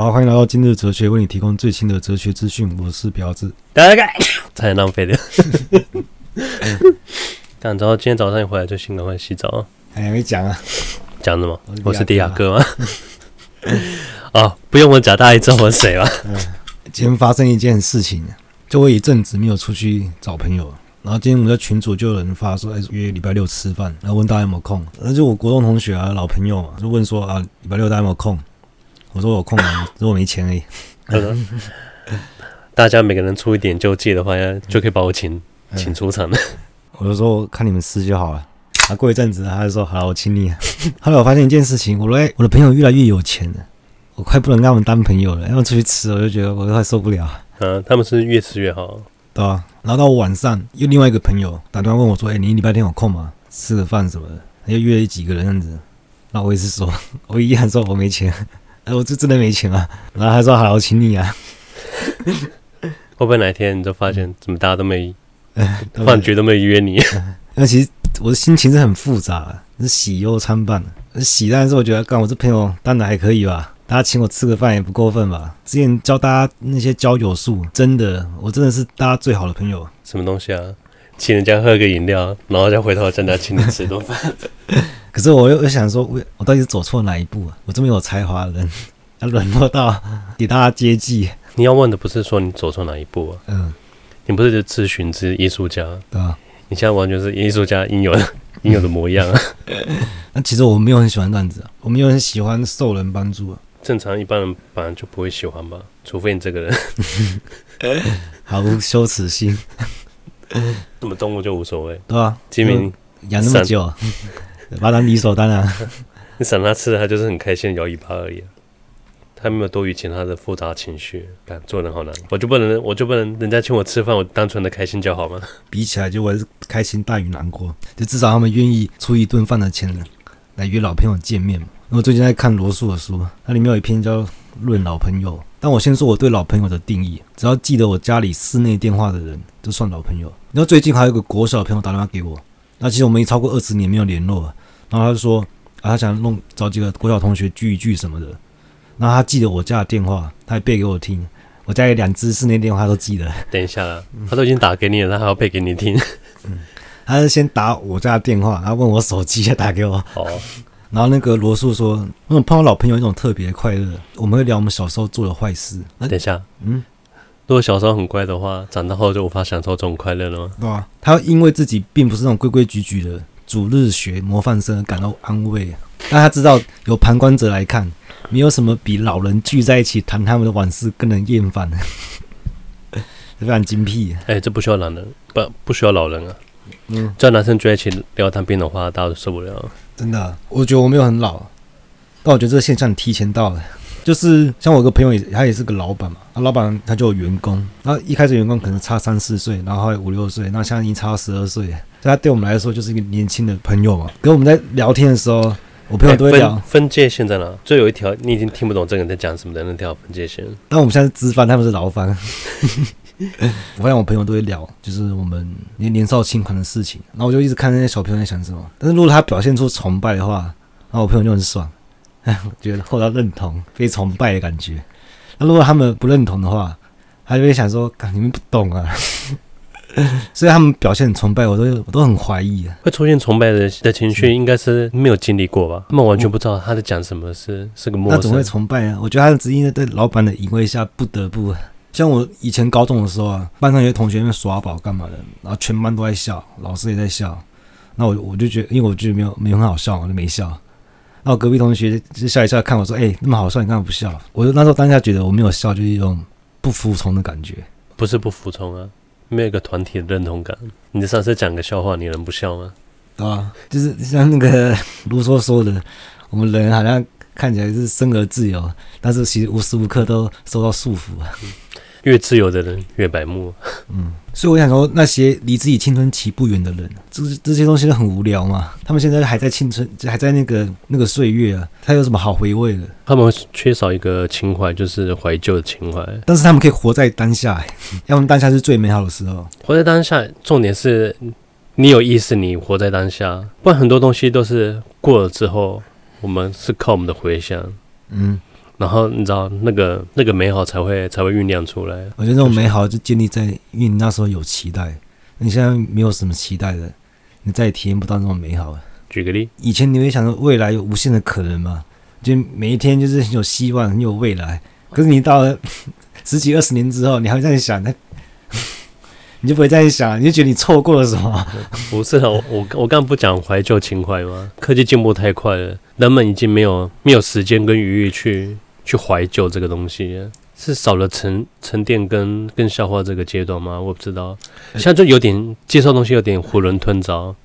好，欢迎来到今日哲学，为你提供最新的哲学资讯。我是表子，大家看，差点浪费掉。赶着今天早上一回来就先赶快洗澡。还没讲啊？讲什么？我是迪亚哥吗？哦，不用问，贾大爷知道我是谁吧？嗯，今天发生一件事情，就我一阵子没有出去找朋友，然后今天我们在群组就有人发说，哎，约礼拜六吃饭，然后问大家有没有空。那就我国中同学啊，老朋友嘛，就问说啊，礼拜六大家有没有空？我说我有空啊，只是我没钱而已。大家每个人出一点就借的话，就可以把我请请出场了。我就说看你们吃就好了。啊，过一阵子他就说好，我请你。后来我发现一件事情，我说哎我的朋友越来越有钱了，我快不能跟他们当朋友了。要出去吃，我就觉得我快受不了。嗯，他们是越吃越好，对吧？然后到晚上，又另外一个朋友打电话问我说：“哎，你礼拜天有空吗？吃个饭什么的。”又约了几个人这样子。那我也是说，我一样说我没钱。哎，我就真的没钱啊。然后他说好，我请你啊。会不会哪一天你就发现，怎么大家都没，饭局都没约你？那其实我的心情是很复杂的，是喜忧参半的。喜当然是我觉得，干我这朋友当然还可以吧，大家请我吃个饭也不过分吧。之前教大家那些交友术，真的，我真的是大家最好的朋友。什么东西啊？请人家喝个饮料，然后再回头叫人家请你吃顿饭。可是我又想说，我我到底是走错哪一步啊？我这么有才华的人，要沦落到给大家接济。你要问的不是说你走错哪一步啊？嗯，你不是咨询之艺术家，对啊。你现在完全是艺术家应有的 应有的模样啊！那其实我没有很喜欢这样子啊，我没有很喜欢受人帮助啊。正常一般人本来就不会喜欢吧，除非你这个人毫无羞耻心。什么动物就无所谓，对啊，吉明养那么久，把它当理所当然。你赏它吃了，他就是很开心的摇尾巴而已啊。他没有多余其他的复杂情绪，干做人好难，我就不能，我就不能，人家请我吃饭，我单纯的开心就好吗？比起来，就我还是开心大于难过。就至少他们愿意出一顿饭的钱来约老朋友见面。我最近在看罗素的书，它里面有一篇叫《论老朋友》。但我先说我对老朋友的定义：只要记得我家里室内电话的人，就算老朋友。然后最近还有一个国小的朋友打电话给我，那其实我们已经超过二十年没有联络了。然后他就说，啊，他想弄找几个国小同学聚一聚什么的。然后他记得我家的电话，他还背给我听。我家有两只室内电话，他都记得。等一下，他都已经打给你了，他还要背给你听。嗯，他是先打我家的电话，然后问我手机，再打给我。哦。然后那个罗素说，那种碰到老朋友一种特别快乐。我们会聊我们小时候做的坏事。那等一下，嗯，如果小时候很乖的话，长大后就无法享受这种快乐了吗？对啊。他因为自己并不是那种规规矩矩的主日学模范生而感到安慰，但他知道有旁观者来看。没有什么比老人聚在一起谈他们的往事更能厌烦的，非常精辟。哎、欸，这不需要老人，不不需要老人啊。嗯，叫男生聚在一起聊谈病的话，大家都受不了。真的，我觉得我没有很老，但我觉得这个现象提前到了。就是像我有个朋友也，他也是个老板嘛，那老板他就有员工，那一开始员工可能差三四岁，然后五六岁，那现在已经差十二岁，所以他对我们来说就是一个年轻的朋友嘛。跟我们在聊天的时候。我朋友都会聊、欸、分，分界线在哪？就有一条你已经听不懂这个人在讲什么的那条分界线。那我们现在是资方，他们是劳方。我发现我朋友都会聊，就是我们年年少轻狂的事情。然后我就一直看那些小朋友在想什么。但是如果他表现出崇拜的话，然后我朋友就很爽，我 觉得获得认同，被崇拜的感觉。那如果他们不认同的话，他就会想说：“你们不懂啊。”所以他们表现很崇拜，我都我都很怀疑啊。会出现崇拜的的情绪，应该是没有经历过吧？他们完全不知道他在讲什么，是是个陌生。那怎么会崇拜啊？我觉得他只因为在老板的淫威下不得不。像我以前高中的时候啊，班上有些同学因为耍宝干嘛的，然后全班都在笑，老师也在笑。那我我就觉得，因为我觉得没有没有很好笑，我就没笑。然后隔壁同学就笑一笑看我说：“哎、那么好笑，你干嘛不笑？”我就那时候当下觉得我没有笑，就是一种不服从的感觉。不是不服从啊。没有一个团体的认同感。你上次讲个笑话，你能不笑吗？啊，就是像那个卢梭说的，我们人好像看起来是生而自由，但是其实无时无刻都受到束缚啊。越自由的人越白目。嗯，所以我想说，那些离自己青春期不远的人，这这些东西都很无聊嘛。他们现在还在青春，还在那个那个岁月啊，他有什么好回味的？他们缺少一个情怀，就是怀旧的情怀。但是他们可以活在当下，要么当下是最美好的时候。活在当下，重点是你有意识，你活在当下。不然很多东西都是过了之后，我们是靠我们的回想。嗯。然后你知道那个那个美好才会才会酝酿出来。我觉得那种美好就建立在因为你那时候有期待，你现在没有什么期待的，你再也体验不到那种美好了。举个例，以前你会想说未来有无限的可能吗？就每一天就是很有希望，很有未来。可是你到了 十几二十年之后，你还会这样想，那 你就不会这样想，你就觉得你错过了什么？不是啊，我我我刚刚不讲怀旧情怀吗？科技进步太快了，人们已经没有没有时间跟余裕去去怀旧这个东西，是少了沉沉淀跟跟消化这个阶段吗？我不知道，现在就有点接受东西有点囫囵吞枣。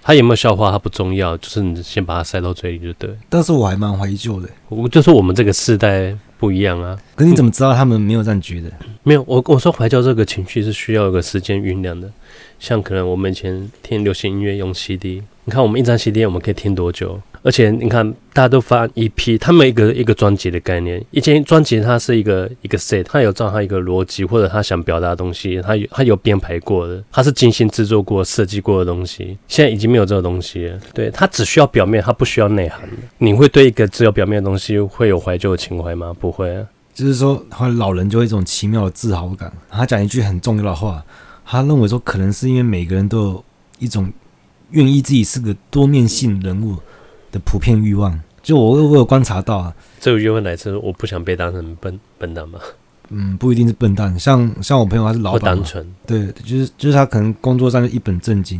他有没有消化，它不重要，就是你先把它塞到嘴里就对。但是我还蛮怀旧的，我就说我们这个世代不一样啊。可是你怎么知道他们没有这样觉得？没有，我我说怀旧这个情绪是需要有个时间酝酿的。像可能我们以前听流行音乐用 CD，你看我们一张 CD 我们可以听多久？而且你看，大家都发 EP，他们一个一个专辑的概念，以前专辑它是一个一个 set，它有照它一个逻辑或者他想表达的东西，它有它有编排过的，它是精心制作过、设计过的东西。现在已经没有这个东西了，对，它只需要表面，它不需要内涵。你会对一个只有表面的东西会有怀旧的情怀吗？不会啊。就是说，后来老人就会一种奇妙的自豪感。他讲一句很重要的话，他认为说，可能是因为每个人都有一种愿意自己是个多面性人物。的普遍欲望，就我我有观察到啊，这个欲望来自我不想被当成笨笨蛋嘛。嗯，不一定是笨蛋，像像我朋友他是老板，单纯，对，就是就是他可能工作上就一本正经，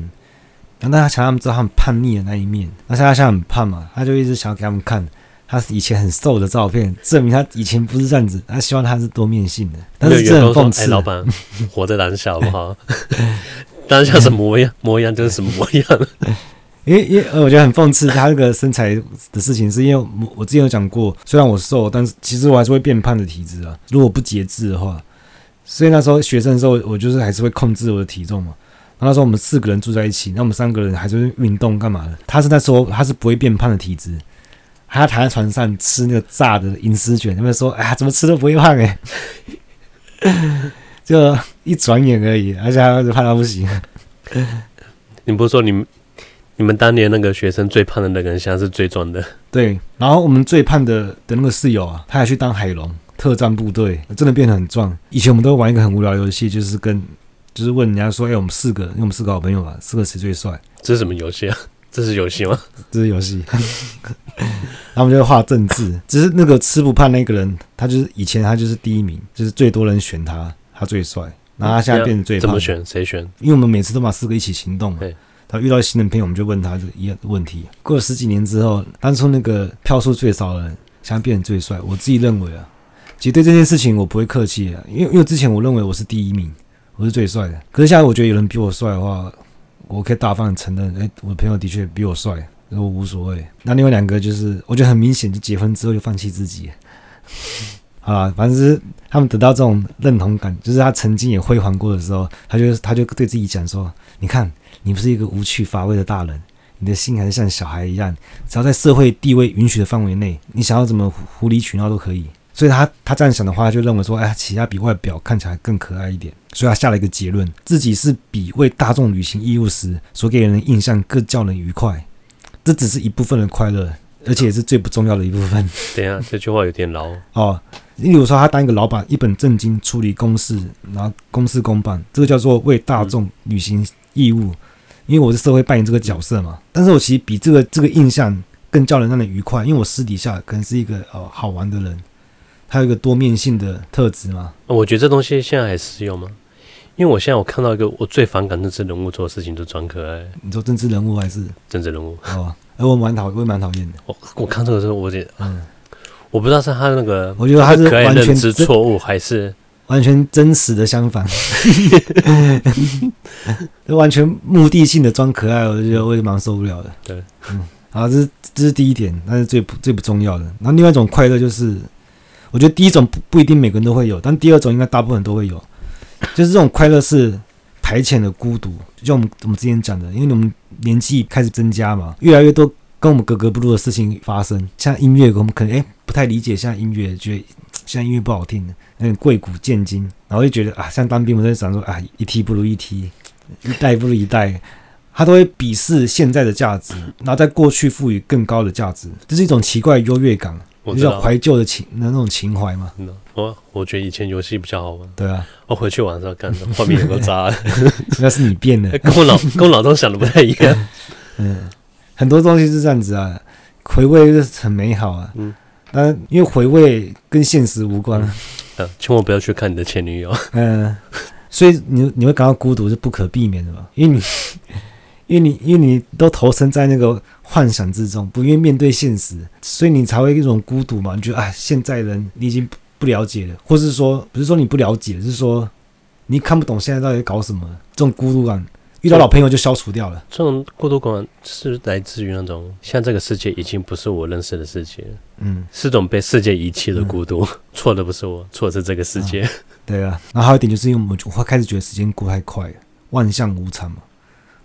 然后但他想让他们知道他们叛逆的那一面，那现在他现在很胖嘛，他就一直想要给他们看。他是以前很瘦的照片，证明他以前不是这样子，他希望他是多面性的，但是这很讽刺，哎，老板活在当下好不好？当下什么模样，模样就是什么模样。因因呃，我觉得很讽刺他那个身材的事情，是因为我我之前有讲过，虽然我瘦，但是其实我还是会变胖的体质啊。如果不节制的话，所以那时候学生的时候，我就是还是会控制我的体重嘛。然后那时候我们四个人住在一起，那我们三个人还是运动干嘛的？他是那时候他是不会变胖的体质，还要躺在床上吃那个炸的银丝卷，他们说哎呀，怎么吃都不会胖哎、就一转眼而已，而且还胖到不行。你不是说你？你们当年那个学生最胖的那个人，现在是最壮的。对，然后我们最胖的的那个室友啊，他还去当海龙特战部队，真的变得很壮。以前我们都玩一个很无聊的游戏，就是跟就是问人家说，哎，我们四个，因为我们四个好朋友嘛，四个谁最帅？这是什么游戏啊？这是游戏吗？这是游戏。然后我们就会画政治，只是那个吃不胖那个人，他就是以前他就是第一名，就是最多人选他，他最帅。然后他现在变成最胖。怎么选？谁选？因为我们每次都把四个一起行动嘛。他遇到新的朋友，我们就问他这一样问题。过了十几年之后，当初那个票数最少的人，现在变成最帅。我自己认为啊，其实对这件事情我不会客气啊，因为因为之前我认为我是第一名，我是最帅的。可是现在我觉得有人比我帅的话，我可以大方的承认，哎，我的朋友的确比我帅，我无所谓。那另外两个就是，我觉得很明显，就结婚之后就放弃自己。好啦，反正是他们得到这种认同感，就是他曾经也辉煌过的时候，他就他就对自己讲说，你看。你不是一个无趣乏味的大人，你的心还是像小孩一样，只要在社会地位允许的范围内，你想要怎么无理取闹都可以。所以他他这样想的话，就认为说，哎，其他比外表看起来更可爱一点。所以他下了一个结论，自己是比为大众履行义务时所给人的印象更叫人愉快。这只是一部分的快乐，而且也是最不重要的一部分。等一下，这句话有点老哦。例如说，他当一个老板，一本正经处理公事，然后公事公办，这个叫做为大众履行义务。因为我是社会扮演这个角色嘛，但是我其实比这个这个印象更叫人让人愉快，因为我私底下可能是一个呃好玩的人，他有一个多面性的特质嘛。我觉得这东西现在还适用吗？因为我现在我看到一个我最反感政治人物做的事情就装可爱。你说政治人物还是政治人物？哦，哎我蛮讨我也蛮讨厌的。我我看这个时候，我觉得嗯，我不知道是他那个，我觉得他是完全认知错误还是。完全真实的相反，完全目的性的装可爱，我就觉得我也蛮受不了的。对，嗯，好，这是这是第一点，那是最不最不重要的。然后另外一种快乐就是，我觉得第一种不不一定每个人都会有，但第二种应该大部分人都会有，就是这种快乐是排遣的孤独，就像我们我们之前讲的，因为我们年纪开始增加嘛，越来越多跟我们格格不入的事情发生，像音乐，我们可能诶、欸、不太理解，像音乐觉得。现在音乐不好听的，那种贵古贱今，然后就觉得啊，像当兵，我在想说啊，一梯不如一梯，一代不如一代，他都会鄙视现在的价值，然后在过去赋予更高的价值，这是一种奇怪的优越感。我比较怀旧的情那那种情怀嘛。我我觉得以前游戏比较好玩。对啊，我回去晚上看的画面有个渣，那是你变的，跟我脑跟我脑中想的不太一样。嗯，很多东西是这样子啊，回味是很美好啊。嗯，但因为回味跟现实无关。嗯，千万不要去看你的前女友。嗯，所以你你会感到孤独是不可避免的嘛？因为你。因为你因为你都投身在那个幻想之中，不愿面对现实，所以你才会一种孤独嘛？你觉得哎，现在人你已经不了解了，或是说不是说你不了解，是说你看不懂现在到底搞什么？这种孤独感遇到老朋友就消除掉了。这种孤独感是来自于那种像这个世界已经不是我认识的世界，嗯，是种被世界遗弃的孤独。错、嗯、的不是我，错的是这个世界。啊对啊，然后还有一点就是因为我们会开始觉得时间过太快了，万象无常嘛。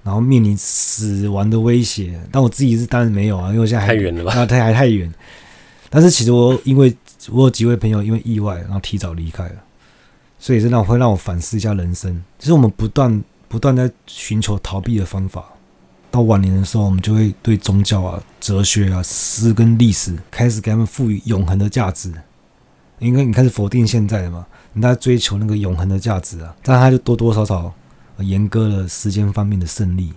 然后面临死亡的威胁，但我自己是当然没有啊，因为我现在还太远了吧？啊，太还太远。但是其实我因为我有几位朋友因为意外然后提早离开了，所以是让我会让我反思一下人生。其实我们不断不断在寻求逃避的方法，到晚年的时候，我们就会对宗教啊、哲学啊、诗跟历史开始给他们赋予永恒的价值。因为你开始否定现在的嘛，你在追求那个永恒的价值啊，但他就多多少少。严格了时间方面的胜利，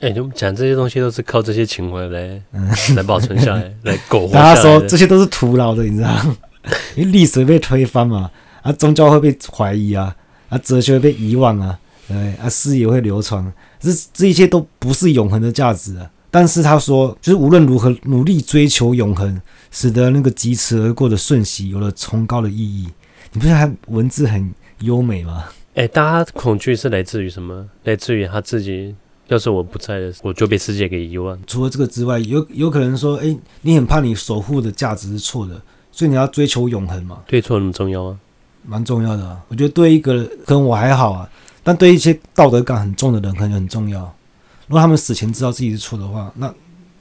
哎、欸，就讲这些东西都是靠这些情怀来，嗯，来保存下来，来苟活。大家说这些都是徒劳的，你知道吗？因为历史被推翻嘛，啊，宗教会被怀疑啊，啊，哲学被遗忘啊，对，啊，诗也会流传，这这一切都不是永恒的价值啊。但是他说，就是无论如何努力追求永恒，使得那个疾驰而过的瞬息有了崇高的意义。你不是还文字很优美吗？哎，大家恐惧是来自于什么？来自于他自己。要是我不在了，我就被世界给遗忘。除了这个之外，有有可能说，哎，你很怕你守护的价值是错的，所以你要追求永恒嘛？对错那么重要啊？蛮重要的啊。我觉得对一个人可能我还好啊，但对一些道德感很重的人可能很重要。如果他们死前知道自己是错的话，那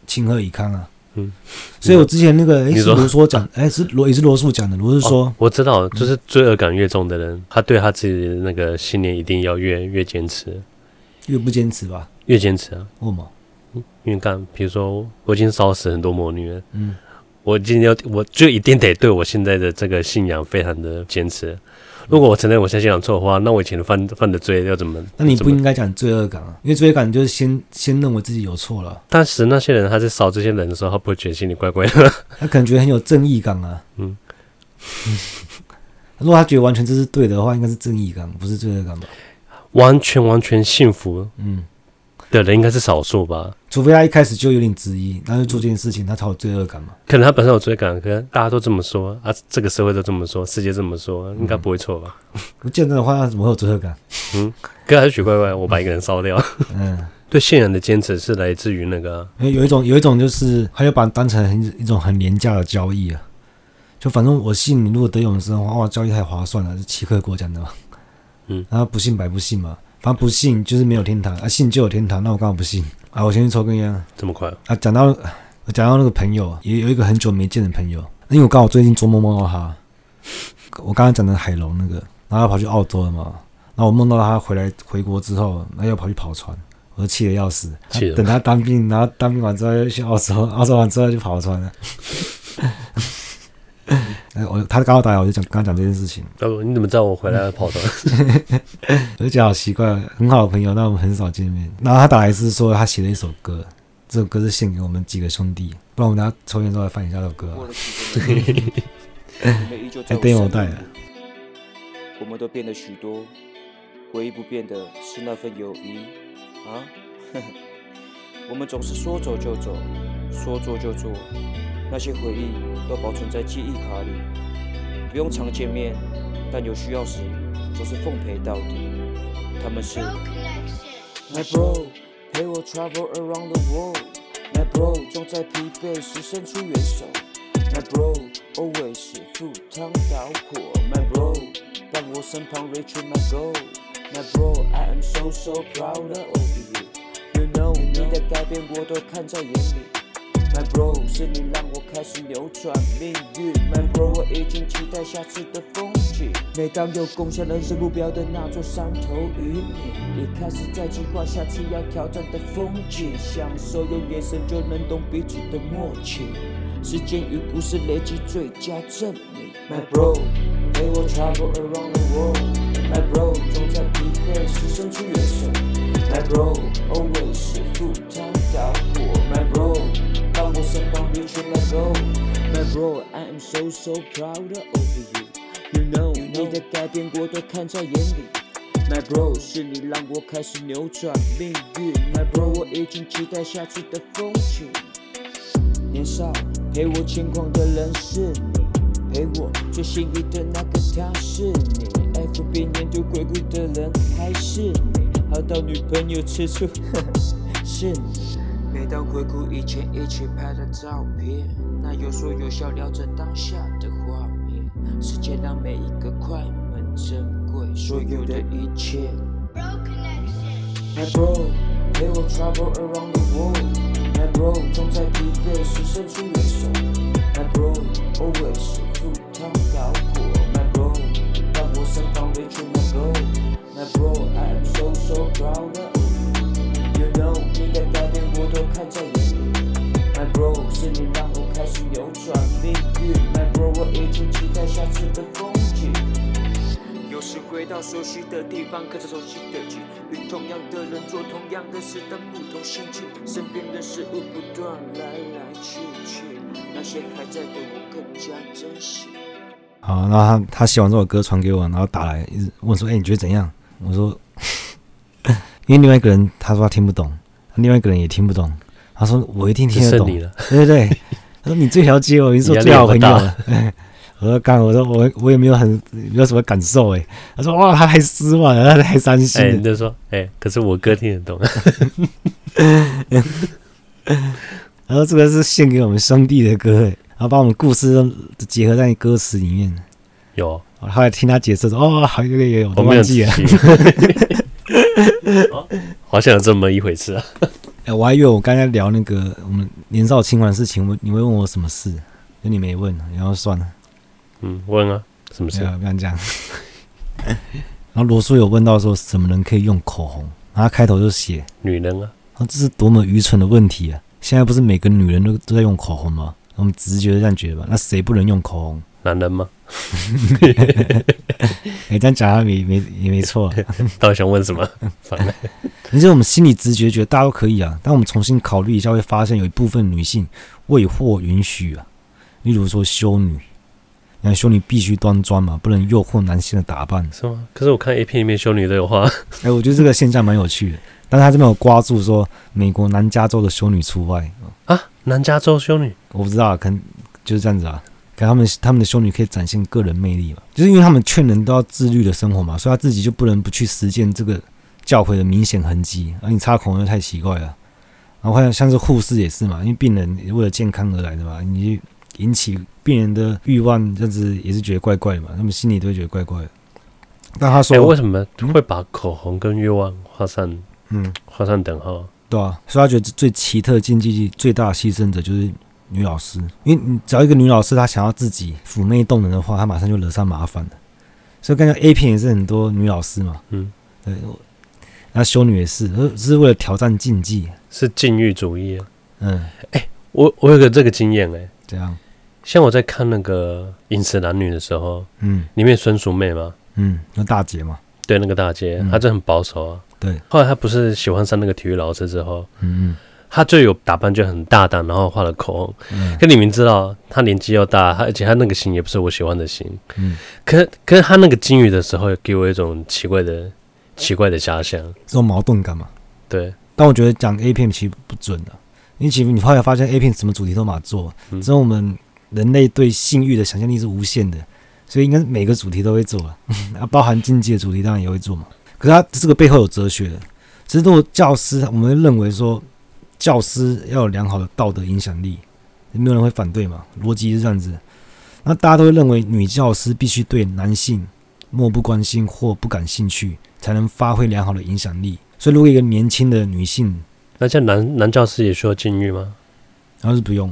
情何以堪啊？嗯，所以我之前那个，哎，是罗说讲，哎，是罗也是罗素讲的。罗是说，我知道，就是罪恶感越重的人，他对他自己的那个信念一定要越越坚持，越不坚持吧？越坚持啊？为什么？因为干，比如说我已经烧死很多魔女了，嗯，我今天要，我就一定得对我现在的这个信仰非常的坚持。如果我承认我现在信仰错的话，那我以前犯犯的罪要怎么？那你不应该讲罪恶感啊，因为罪恶感就是先先认为自己有错了。但是那些人他在扫这些人的时候，他不会觉得心里怪怪的，他可能觉得很有正义感啊。嗯，如果他觉得完全这是对的话，应该是正义感，不是罪恶感吧？完全完全幸福，嗯。的人应该是少数吧，除非他一开始就有点质疑，然后做这件事情他才有罪恶感嘛。可能他本身有罪恶感，可能大家都这么说啊，这个社会都这么说，世界这么说，应该不会错吧？不见得的话，他怎么会有罪恶感？嗯，可还是许乖乖，我把一个人烧掉。嗯，对信仰的坚持是来自于那个，有一种有一种就是，他就把当成很一种很廉价的交易啊，就反正我信你，如果得永生的话，哇，交易太划算了，是奇克果讲的嘛。嗯，然后不信白不信嘛。反正不信就是没有天堂啊，信就有天堂。那我刚好不信啊，我先去抽根烟。这么快啊？讲到我讲到那个朋友，也有一个很久没见的朋友，因为我刚好最近做梦梦到他。我刚刚讲的海龙那个，然后他跑去澳洲了嘛。然后我梦到他回来回国之后，那又跑去跑船，我就气得要死。等他当兵，然后当兵完之后又去澳洲，澳洲完之后就跑船了。哎，我他刚好打来，我就讲刚刚讲这件事情。哦，你怎么知道我回来了跑的？我就觉得好奇怪，很好的朋友，那我们很少见面。然后他打来是说他写了一首歌，这首歌是献给我们几个兄弟，不然我们等下抽烟之后来放一下这首歌啊。还电我带了。我们都变了许多，唯一不变的是那份友谊啊！我们总是说走就走，说做就做。那些回忆都保存在记忆卡里，不用常见面，但有需要时总是奉陪到底。他们是 My bro，陪我 travel around the world。My bro，总在疲惫时伸出援手。My bro，always 赴汤蹈火。My bro，伴我身旁 reach my goal。My bro，I am so so proud of you。You know，你的改变我都看在眼里。My bro，是你让我开始扭转命运。My bro，我已经期待下次的风景。每当有共享人生目标的那座山头与你，也开始在计划下次要挑战的风景，享受用眼神就能懂彼此的默契。时间与故事累积最佳证明。My bro，陪我 travel around the world，My bro，总在疲惫时伸出援手，My bro，always so so proud of you，You know，你的改变我都看在眼里。My bro，是你让我开始扭转命运。My bro，我已经期待下次的风景。年少陪我轻狂的人是你，陪我最心仪的那个他是你。FB 年度回顾的人还是你，好到女朋友吃醋 是你。每当回顾以前一起拍的照片，那有说有笑聊着当下的画面，时间让每一个快门珍贵。所有的一切。My bro，陪我 travel around the world。My bro，总在疲惫时伸出援手。My bro，always 熟悉的景，与同样的人做同样的事，但不同心情。身边的事物不断来来去去，那些还在的我更加珍惜。好，然后他他写完这首歌传给我，然后打来一直问说：“哎、欸，你觉得怎样？”我说：“ 因为另外一个人他说他听不懂，另外一个人也听不懂。他说我一定听得懂。对对对，他说你最了解我，你是我最好朋友了。” 我说刚，我说我我也没有很没有什么感受哎。他说哇，他还失望，他还伤心。哎，你就说哎、欸，可是我歌听得懂。然后这个是献给我们兄弟的歌，然后把我们故事都结合在歌词里面。有，后来听他解释说哦，好有有有，我都忘记了。好像有这么一回事啊！哎，我还以为我刚才聊那个我们年少轻狂的事情，我你会问我什么事？就你没问，然后算了。嗯，问啊，什么事？不要这样。然后罗叔有问到说，什么人可以用口红？然后开头就写女人啊。这是多么愚蠢的问题啊！现在不是每个女人都都在用口红吗？我们直觉这样觉得吧？那谁不能用口红？男人吗？哎，这样讲也没没也没错、啊。到底想问什么？反正，其实我们心理直觉觉得大家都可以啊，但我们重新考虑一下，会发现有一部分女性未获允许啊，例如说修女。那修女必须端庄嘛，不能诱惑男性的打扮，是吗？可是我看 A 片里面修女都有画。哎、欸，我觉得这个现象蛮有趣的，但是他这边有刮住说美国南加州的修女除外啊。南加州修女，我不知道，可能就是这样子啊。可他们他们的修女可以展现个人魅力嘛，就是因为他们劝人都要自律的生活嘛，所以他自己就不能不去实践这个教诲的明显痕迹。而、啊、你擦口红又太奇怪了。然后还有像是护士也是嘛，因为病人为了健康而来的嘛，你。引起病人的欲望，这样子也是觉得怪怪的嘛，他们心里都会觉得怪怪的。那他说，欸、为什么会把口红跟欲望画上，嗯，画上等号？对啊，所以他觉得最奇特禁忌最大的牺牲者就是女老师，因为你只要一个女老师，她想要自己妩媚动人的话，她马上就惹上麻烦了。所以刚刚 A 片也是很多女老师嘛，嗯，对，那修女也是，只是为了挑战禁忌，是禁欲主义啊。嗯，哎、欸，我我有个这个经验哎、欸。这样，像我在看那个《饮食男女》的时候，嗯，里面孙淑媚嘛，嗯，那大姐嘛，对，那个大姐，嗯、她就很保守啊，对。后来她不是喜欢上那个体育老师之后，嗯嗯，她就有打扮就很大胆，然后画了口红，嗯，可你明知道她年纪又大，她而且她那个型也不是我喜欢的型，嗯，可是可是她那个金鱼的时候，给我一种奇怪的奇怪的遐想，这种矛盾感嘛，对。但我觉得讲 A 片其实不准的。因为其实你后来发现 A 片什么主题都嘛做，之后我们人类对性欲的想象力是无限的，所以应该每个主题都会做啊，啊，包含禁忌的主题当然也会做嘛。可是它这个背后有哲学的，其实做教师，我们会认为说教师要有良好的道德影响力，没有人会反对嘛，逻辑是这样子。那大家都会认为女教师必须对男性漠不关心或不感兴趣，才能发挥良好的影响力。所以如果一个年轻的女性，那像男男教师也需要禁欲吗？他是不用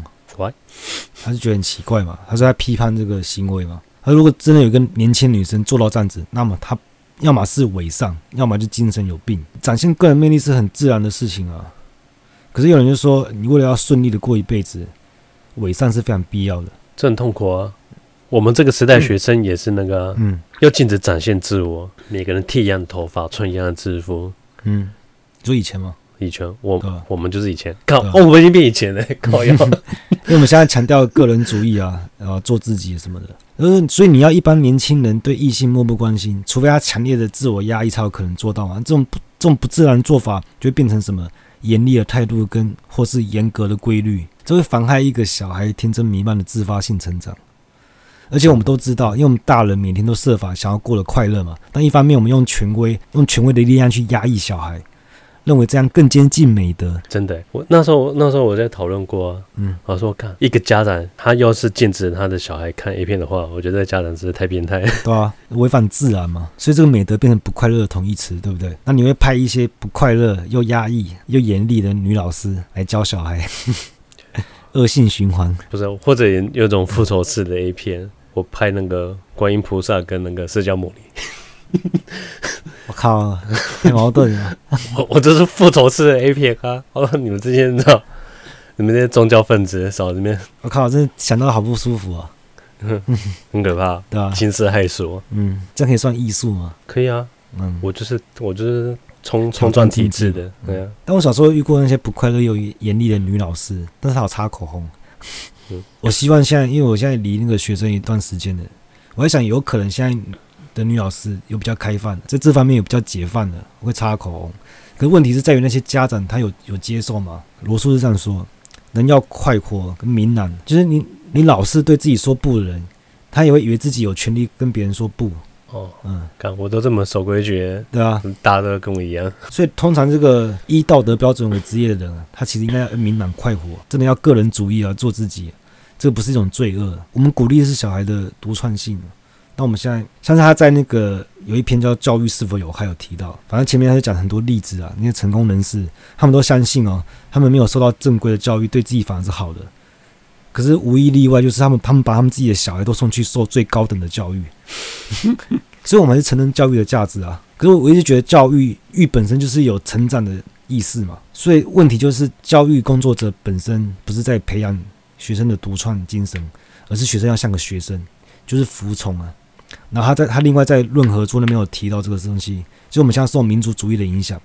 他就觉得很奇怪嘛？他是在批判这个行为嘛？他如果真的有个年轻女生做到这样子，那么他要么是伪善，要么就精神有病。展现个人魅力是很自然的事情啊。可是有人就说，你为了要顺利的过一辈子，伪善是非常必要的。这很痛苦啊！我们这个时代学生也是那个、啊，嗯，要禁止展现自我，每个人剃一样的头发，穿一样的制服，嗯，就以前吗？以前我、啊、我们就是以前，靠，啊、哦，我们已经变以前了，靠要，因为我们现在强调个人主义啊，然后做自己什么的，呃，所以你要一般年轻人对异性漠不关心，除非他强烈的自我压抑才有可能做到嘛。这种不这种不自然做法，就会变成什么严厉的态度跟或是严格的规律，这会妨害一个小孩天真弥漫的自发性成长。而且我们都知道，因为我们大人每天都设法想要过得快乐嘛，但一方面我们用权威用权威的力量去压抑小孩。认为这样更接近美德，真的。我那时候那时候我在讨论过、啊，嗯，我说看一个家长，他要是禁止他的小孩看 A 片的话，我觉得这家长真是太变态，对啊，违反自然嘛。所以这个美德变成不快乐的同义词，对不对？那你会派一些不快乐又压抑又严厉的女老师来教小孩，恶性循环。不是，或者有种复仇式的 A 片，我拍那个观音菩萨跟那个释迦牟尼。我靠，太矛盾了！我我这是复仇式的 A 片啊！哦，你们这些人知道，你们这些宗教分子少里面，我靠，真的想到好不舒服啊，很可怕，对吧？惊世骇俗，嗯，这样可以算艺术吗？可以啊，嗯，我就是我就是冲冲撞体制的，对啊。但我小时候遇过那些不快乐又严厉的女老师，但是她有擦口红。嗯，我希望现在，因为我现在离那个学生一段时间了，我在想，有可能现在。的女老师有比较开放，在这方面有比较解放的，会擦口红。可问题是在于那些家长他有有接受吗？罗素是这样说：人要快活跟明朗，就是你你老是对自己说不的人，他也会以为自己有权利跟别人说不。哦，嗯，看我都这么守规矩，对啊，大家都跟我一样。所以通常这个依道德标准为职业的人，他其实应该要明朗快活，真的要个人主义啊，做自己，这个不是一种罪恶。我们鼓励的是小孩的独创性。那我们现在，像是他在那个有一篇叫《教育是否有害》有提到，反正前面他就讲很多例子啊，那些成功人士，他们都相信哦，他们没有受到正规的教育，对自己反而是好的。可是无一例外，就是他们他们把他们自己的小孩都送去受最高等的教育，所以我们还是承认教育的价值啊。可是我一直觉得教育育本身就是有成长的意思嘛，所以问题就是教育工作者本身不是在培养学生的独创精神，而是学生要像个学生，就是服从啊。然后他在他另外在论合作那边有提到这个东西，就我们现在受民族主义的影响。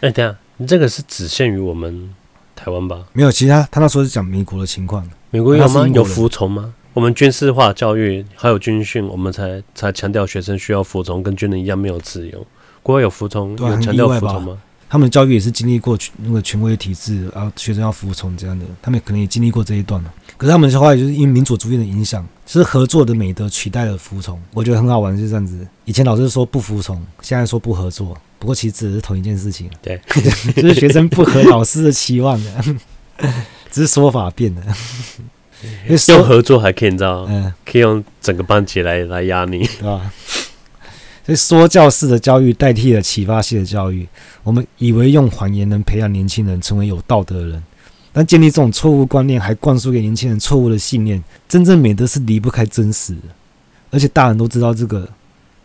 哎，等下，你这个是只限于我们台湾吧？没有，其他他那时候是讲美国的情况。美国有吗？有服从吗？我们军事化教育还有军训，我们才才强调学生需要服从，跟军人一样没有自由。国外有服从，有强调服从吗？他们的教育也是经历过那个权威体制，然后学生要服从这样的，他们可能也经历过这一段了。可是他们的话，就是因为民主主义的影响，是合作的美德取代了服从。我觉得很好玩，就是这样子。以前老师说不服从，现在说不合作，不过其实只是同一件事情。对，就是学生不合老师的期望的，只是说法变了。用合作还可以，你知道？嗯，可以用整个班级来来压你，对吧？所以说教式的教育代替了启发式的教育，我们以为用谎言能培养年轻人成为有道德的人，但建立这种错误观念还灌输给年轻人错误的信念。真正美德是离不开真实的，而且大人都知道这个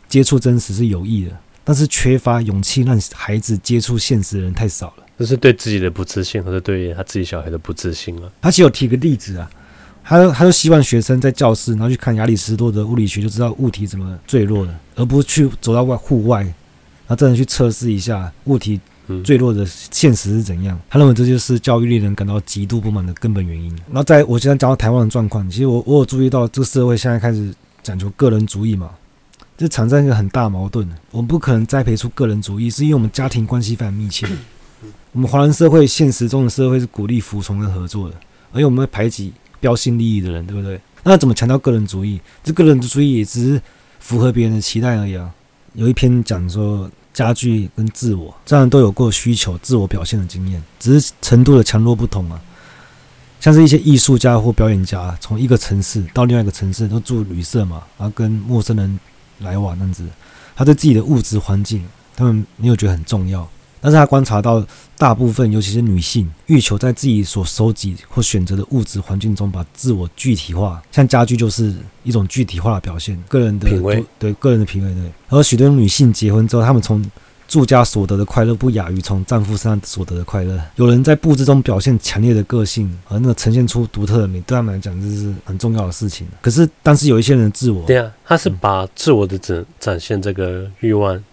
接触真实是有益的，但是缺乏勇气让孩子接触现实的人太少了。这是对自己的不自信，还是对他自己小孩的不自信啊？他其实有提个例子啊。他他就希望学生在教室，然后去看亚里士多德物理学，就知道物体怎么坠落的，而不是去走到外户外，然后真的去测试一下物体坠落的现实是怎样。他认为这就是教育令人感到极度不满的根本原因。然后在我现在讲到台湾的状况，其实我我有注意到这个社会现在开始讲究个人主义嘛，这产生一个很大矛盾。我们不可能栽培出个人主义，是因为我们家庭关系非常密切。我们华人社会现实中的社会是鼓励服从跟合作的，而且我们会排挤。标新立异的人，对不对？那怎么强调个人主义？这个人主义也只是符合别人的期待而已啊。有一篇讲说，家具跟自我这样都有过需求、自我表现的经验，只是程度的强弱不同啊。像是一些艺术家或表演家，从一个城市到另外一个城市都住旅社嘛，然后跟陌生人来往那样子，他对自己的物质环境，他们没有觉得很重要。但是他观察到，大部分尤其是女性，欲求在自己所收集或选择的物质环境中，把自我具体化。像家具就是一种具体化的表现，个人的品味，对个人的品味。对，而许多女性结婚之后，她们从住家所得的快乐不亚于从丈夫身上所得的快乐。有人在布置中表现强烈的个性，而那呈现出独特的美，对他们来讲这是很重要的事情。可是，但是有一些人的自我，对啊，他是把自我的展展现这个欲望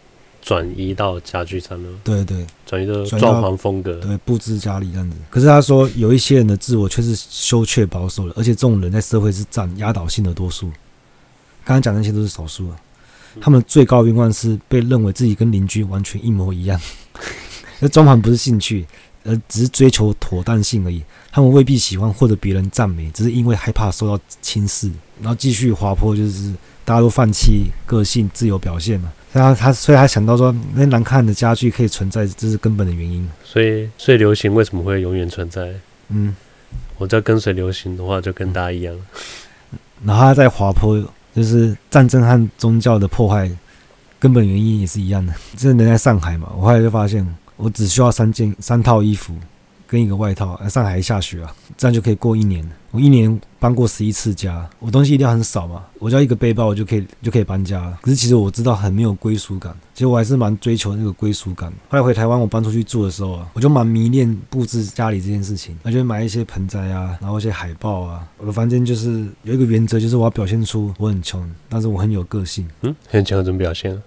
转移到家具上了。对对，转移到装潢风格，对布置家里这样子。可是他说，有一些人的自我却是羞怯保守的，而且这种人在社会是占压倒性的多数。刚刚讲那些都是少数啊。他们最高愿望是被认为自己跟邻居完全一模一样。那装潢不是兴趣，而只是追求妥当性而已。他们未必喜欢获得别人赞美，只是因为害怕受到轻视，然后继续滑坡，就是大家都放弃个性、自由表现嘛。所以他他所以他想到说，那难看的家具可以存在，这是根本的原因。所以，所以流行为什么会永远存在？嗯，我在跟随流行的话，就跟大家一样。然后他在滑坡。就是战争和宗教的破坏，根本原因也是一样的。这人在上海嘛，我后来就发现，我只需要三件、三套衣服跟一个外套。上海下雪啊，这样就可以过一年。我一年搬过十一次家，我东西一定要很少嘛，我只要一个背包，我就可以就可以搬家了。可是其实我知道很没有归属感，其实我还是蛮追求那个归属感。后来回台湾，我搬出去住的时候啊，我就蛮迷恋布置家里这件事情，我就买一些盆栽啊，然后一些海报啊。我的房间就是有一个原则，就是我要表现出我很穷，但是我很有个性。嗯，很穷怎么表现？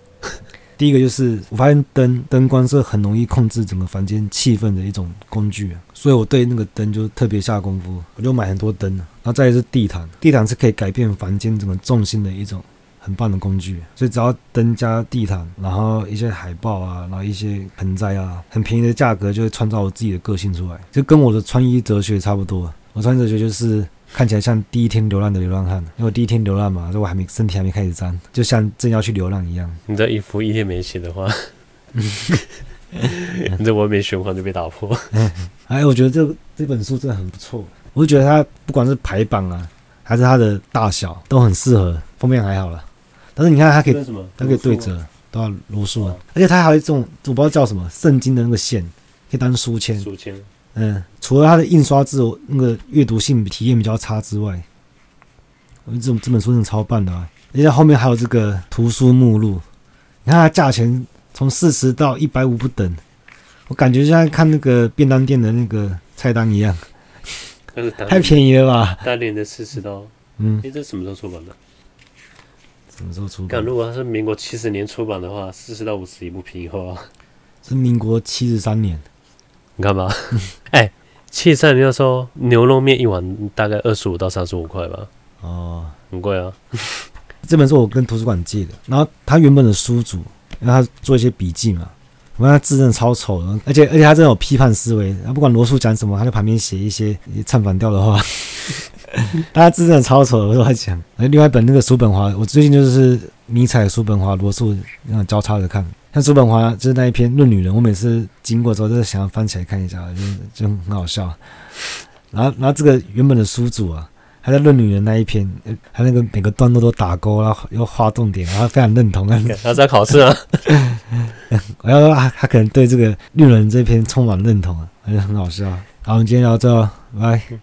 第一个就是我发现灯灯光是很容易控制整个房间气氛的一种工具，所以我对那个灯就特别下功夫，我就买很多灯。然后再是地毯，地毯是可以改变房间整个重心的一种很棒的工具。所以只要灯加地毯，然后一些海报啊，然后一些盆栽啊，很便宜的价格就会创造我自己的个性出来，就跟我的穿衣哲学差不多。我穿衣哲学就是。看起来像第一天流浪的流浪汉，因为我第一天流浪嘛，所以我还没身体还没开始脏，就像正要去流浪一样。你这衣服一天没洗的话，你这完美循环就被打破。哎，我觉得这这本书真的很不错，我就觉得它不管是排版啊，还是它的大小都很适合。封面还好了，但是你看它可以，它可以对折，都要罗素啊，而且它还有一种我不知道叫什么圣经的那个线，可以当书签。书签。嗯，除了它的印刷字那个阅读性体验比较差之外，我觉得这种这本书真的超棒的啊！而且后面还有这个图书目录，你看它价钱从四十到一百五不等，我感觉像看那个便当店的那个菜单一样，太便宜了吧？当年的四十刀，嗯，哎，这什么时候出版的？什么时候出版？如果它是民国七十年出版的话，四十到五十也不便宜哦。是民国七十三年。你看吧，哎、欸，七十三年的时候，牛肉面一碗大概二十五到三十五块吧。哦，很贵啊。这本是我跟图书馆借的，然后他原本的书主，让他做一些笔记嘛，我看他字真的超丑的，而且而且他真的有批判思维，他不管罗素讲什么，他在旁边写一些唱反调的话。他字真的超丑的，我都在讲。另外一本那个叔本华，我最近就是迷彩、叔本华、罗素那样交叉着看。像叔本华就是那一篇《论女人》，我每次经过之后，都是想要翻起来看一下，就就很好笑。然后，然后这个原本的书主啊，他在《论女人》那一篇，他那个每个段落都打勾，然后又画重点，然后非常认同。他在考试啊，我要说他他可能对这个《论女人》这篇充满认同啊，而且很好笑。好，我们今天聊到这，拜拜。